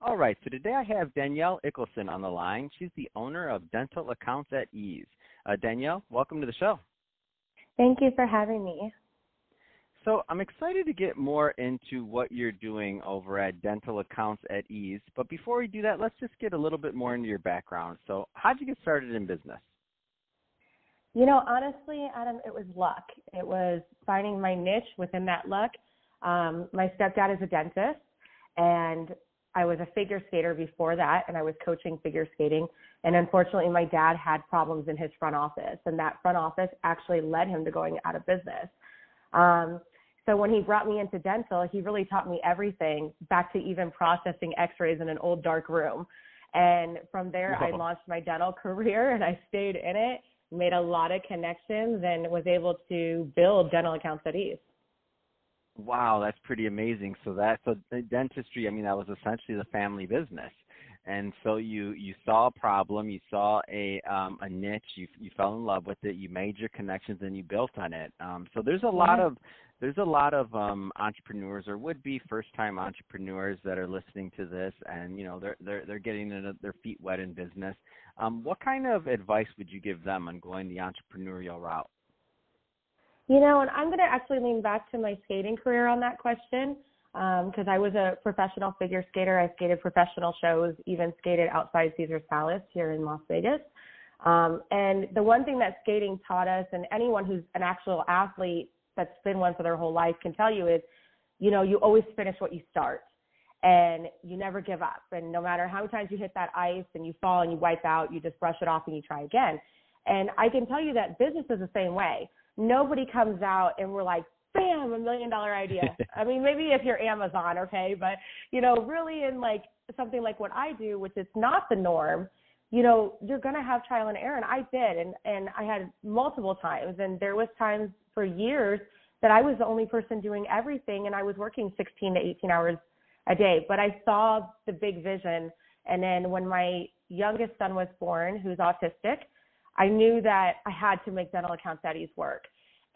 All right, so today I have Danielle Ickelson on the line. She's the owner of Dental Accounts at Ease. Uh, Danielle, welcome to the show. Thank you for having me. So I'm excited to get more into what you're doing over at Dental Accounts at Ease. But before we do that, let's just get a little bit more into your background. So how'd you get started in business? You know, honestly, Adam, it was luck. It was finding my niche within that luck. Um, my stepdad is a dentist, and I was a figure skater before that, and I was coaching figure skating. And unfortunately, my dad had problems in his front office, and that front office actually led him to going out of business. Um, so when he brought me into dental, he really taught me everything, back to even processing X-rays in an old dark room. And from there, Whoa. I launched my dental career, and I stayed in it made a lot of connections and was able to build dental accounts at ease. Wow, that's pretty amazing. So that so dentistry, I mean, that was essentially the family business. And so you you saw a problem, you saw a um, a niche, you you fell in love with it, you made your connections, and you built on it. Um, so there's a lot of there's a lot of um, entrepreneurs or would be first time entrepreneurs that are listening to this, and you know they're they're they're getting their feet wet in business. Um, what kind of advice would you give them on going the entrepreneurial route? You know, and I'm going to actually lean back to my skating career on that question because um, I was a professional figure skater. I skated professional shows, even skated outside Caesar's Palace here in Las Vegas. Um, and the one thing that skating taught us, and anyone who's an actual athlete that's been one for their whole life can tell you, is you know, you always finish what you start and you never give up. And no matter how many times you hit that ice and you fall and you wipe out, you just brush it off and you try again. And I can tell you that business is the same way. Nobody comes out and we're like, bam, a million dollar idea. I mean, maybe if you're Amazon, okay, but you know, really in like something like what I do, which is not the norm, you know, you're gonna have trial and error. And I did and and I had multiple times and there was times for years that I was the only person doing everything and I was working 16 to 18 hours a day. But I saw the big vision. And then when my youngest son was born, who's autistic, I knew that I had to make dental accounts at ease work.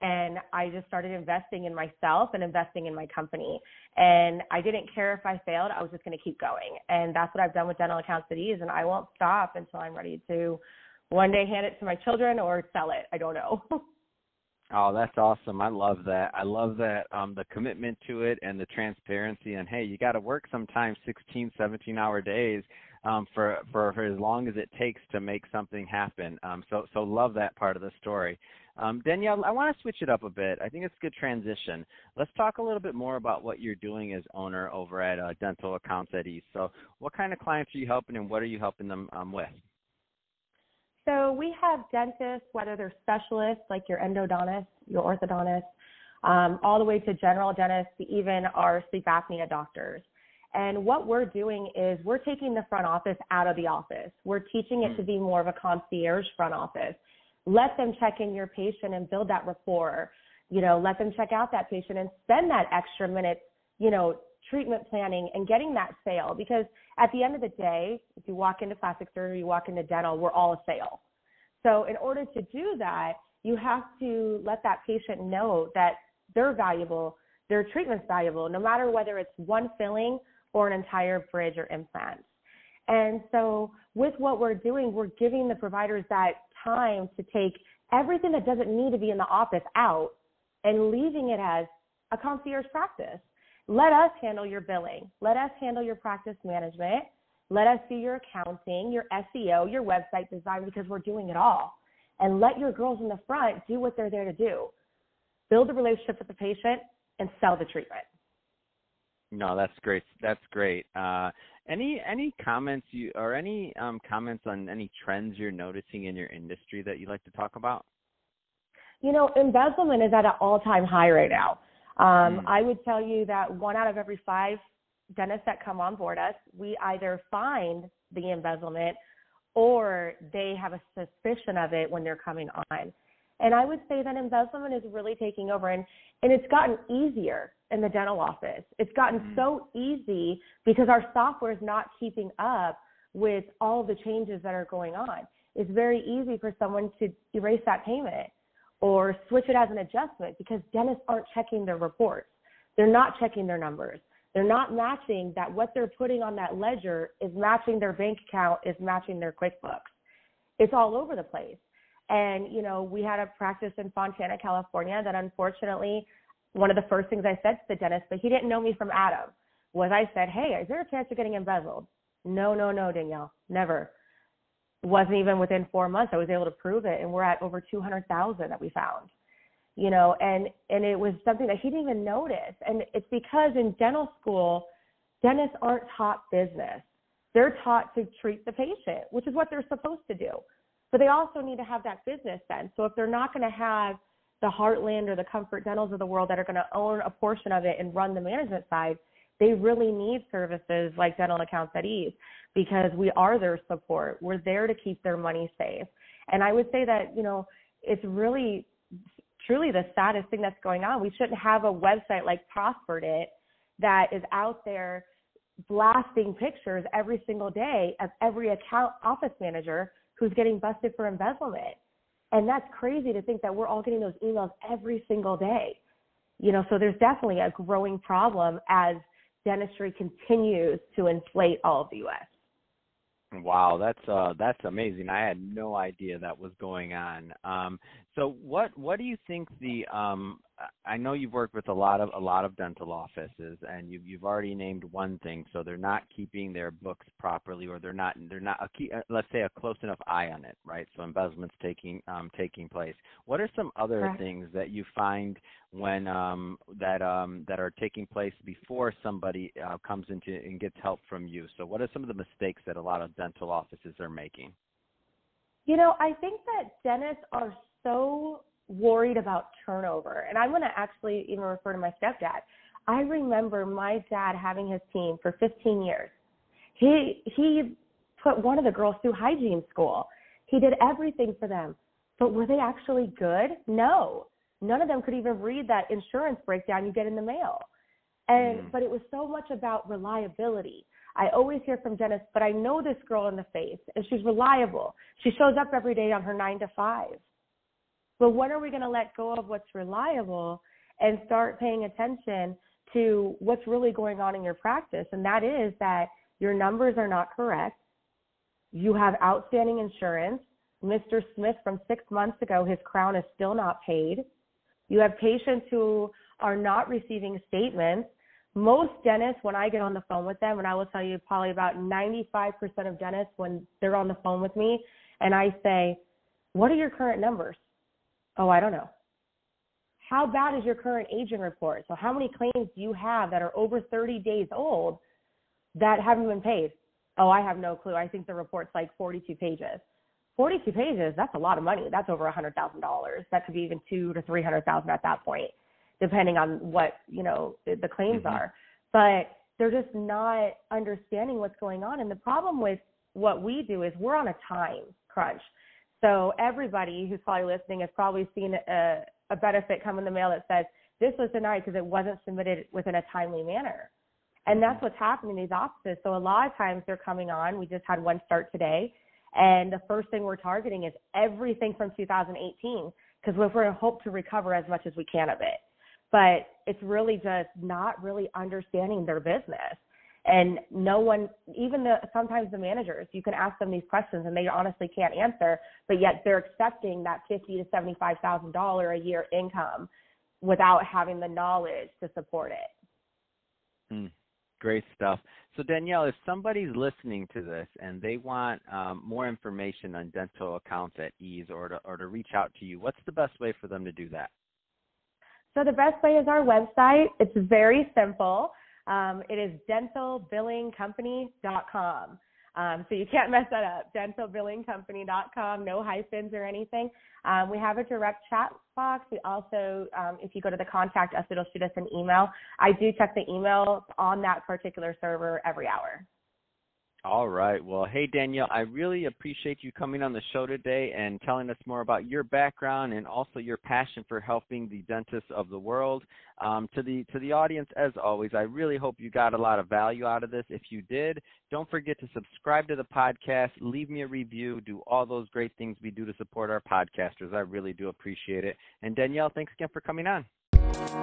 And I just started investing in myself and investing in my company. And I didn't care if I failed, I was just going to keep going. And that's what I've done with dental accounts at ease. And I won't stop until I'm ready to one day hand it to my children or sell it. I don't know. Oh, that's awesome. I love that. I love that um the commitment to it and the transparency and hey, you got to work sometimes 16, 17 hour days um for, for for as long as it takes to make something happen. Um so so love that part of the story. Um Danielle, I want to switch it up a bit. I think it's a good transition. Let's talk a little bit more about what you're doing as owner over at uh, Dental Accounts at Ease. So, what kind of clients are you helping and what are you helping them um with? So we have dentists, whether they're specialists like your endodontist, your orthodontist, um, all the way to general dentists, even our sleep apnea doctors. And what we're doing is we're taking the front office out of the office. We're teaching it to be more of a concierge front office. Let them check in your patient and build that rapport. You know, let them check out that patient and spend that extra minute, you know, treatment planning and getting that sale because at the end of the day, if you walk into plastic surgery, you walk into dental, we're all a sale. So in order to do that, you have to let that patient know that they're valuable, their treatment's valuable, no matter whether it's one filling or an entire bridge or implant. And so with what we're doing, we're giving the providers that time to take everything that doesn't need to be in the office out and leaving it as a concierge practice. Let us handle your billing. Let us handle your practice management. Let us do your accounting, your SEO, your website design because we're doing it all. And let your girls in the front do what they're there to do. Build a relationship with the patient and sell the treatment. No, that's great. That's great. Uh, any any comments you or any um, comments on any trends you're noticing in your industry that you'd like to talk about? You know, embezzlement is at an all-time high right now. Um, mm. I would tell you that one out of every five dentists that come on board us, we either find the embezzlement or they have a suspicion of it when they're coming on. And I would say that embezzlement is really taking over and, and it's gotten easier in the dental office. It's gotten mm-hmm. so easy because our software is not keeping up with all the changes that are going on. It's very easy for someone to erase that payment or switch it as an adjustment because dentists aren't checking their reports. They're not checking their numbers. They're not matching that what they're putting on that ledger is matching their bank account, is matching their QuickBooks. It's all over the place. And, you know, we had a practice in Fontana, California that unfortunately, one of the first things I said to the dentist, but he didn't know me from Adam, was I said, Hey, is there a chance of getting embezzled? No, no, no, Danielle, never. Wasn't even within four months. I was able to prove it. And we're at over 200,000 that we found you know, and and it was something that he didn't even notice. And it's because in dental school, dentists aren't taught business. They're taught to treat the patient, which is what they're supposed to do. But they also need to have that business sense. So if they're not going to have the Heartland or the Comfort Dentals of the world that are going to own a portion of it and run the management side, they really need services like dental accounts at ease because we are their support. We're there to keep their money safe. And I would say that, you know, it's really truly the saddest thing that's going on. We shouldn't have a website like Prosperident that is out there blasting pictures every single day of every account office manager who's getting busted for embezzlement. And that's crazy to think that we're all getting those emails every single day. You know, so there's definitely a growing problem as dentistry continues to inflate all of the US. Wow, that's uh that's amazing. I had no idea that was going on. Um so what what do you think the um I know you've worked with a lot of a lot of dental offices and you've you've already named one thing so they're not keeping their books properly or they're not they're not a key, uh, let's say a close enough eye on it, right? So embezzlement's taking um taking place. What are some other Correct. things that you find when um that um that are taking place before somebody uh, comes into and gets help from you? So what are some of the mistakes that a lot of dental offices are making? You know, I think that dentists are so worried about turnover. And I'm going to actually even refer to my stepdad. I remember my dad having his team for 15 years. He he put one of the girls through hygiene school. He did everything for them. But were they actually good? No. None of them could even read that insurance breakdown you get in the mail. And mm. but it was so much about reliability. I always hear from dentists, but I know this girl in the face and she's reliable. She shows up every day on her 9 to 5 but when are we going to let go of what's reliable and start paying attention to what's really going on in your practice? And that is that your numbers are not correct. You have outstanding insurance. Mr. Smith from six months ago, his crown is still not paid. You have patients who are not receiving statements. Most dentists, when I get on the phone with them, and I will tell you probably about 95% of dentists when they're on the phone with me, and I say, What are your current numbers? Oh, I don't know. How bad is your current aging report? So, how many claims do you have that are over 30 days old that haven't been paid? Oh, I have no clue. I think the report's like 42 pages. 42 pages, that's a lot of money. That's over $100,000. That could be even two to 300,000 at that point, depending on what, you know, the claims mm-hmm. are. But they're just not understanding what's going on. And the problem with what we do is we're on a time crunch. So everybody who's probably listening has probably seen a, a benefit come in the mail that says this was denied because it wasn't submitted within a timely manner. And that's mm-hmm. what's happening in these offices. So a lot of times they're coming on. We just had one start today. And the first thing we're targeting is everything from 2018 because we're going to hope to recover as much as we can of it. But it's really just not really understanding their business and no one even the sometimes the managers you can ask them these questions and they honestly can't answer but yet they're accepting that fifty to seventy five thousand dollar a year income without having the knowledge to support it. Mm, great stuff. So danielle if somebody's listening to this and they want um, more information on dental accounts at ease or to, or to reach out to you what's the best way for them to do that? So the best way is our website. It's very simple um, it is dentalbillingcompany.com. Um, so you can't mess that up. Dentalbillingcompany.com, no hyphens or anything. Um, we have a direct chat box. We also, um, if you go to the contact us, it'll shoot us an email. I do check the email on that particular server every hour. All right. Well, hey Danielle, I really appreciate you coming on the show today and telling us more about your background and also your passion for helping the dentists of the world. Um, to the to the audience, as always, I really hope you got a lot of value out of this. If you did, don't forget to subscribe to the podcast, leave me a review, do all those great things we do to support our podcasters. I really do appreciate it. And Danielle, thanks again for coming on. You.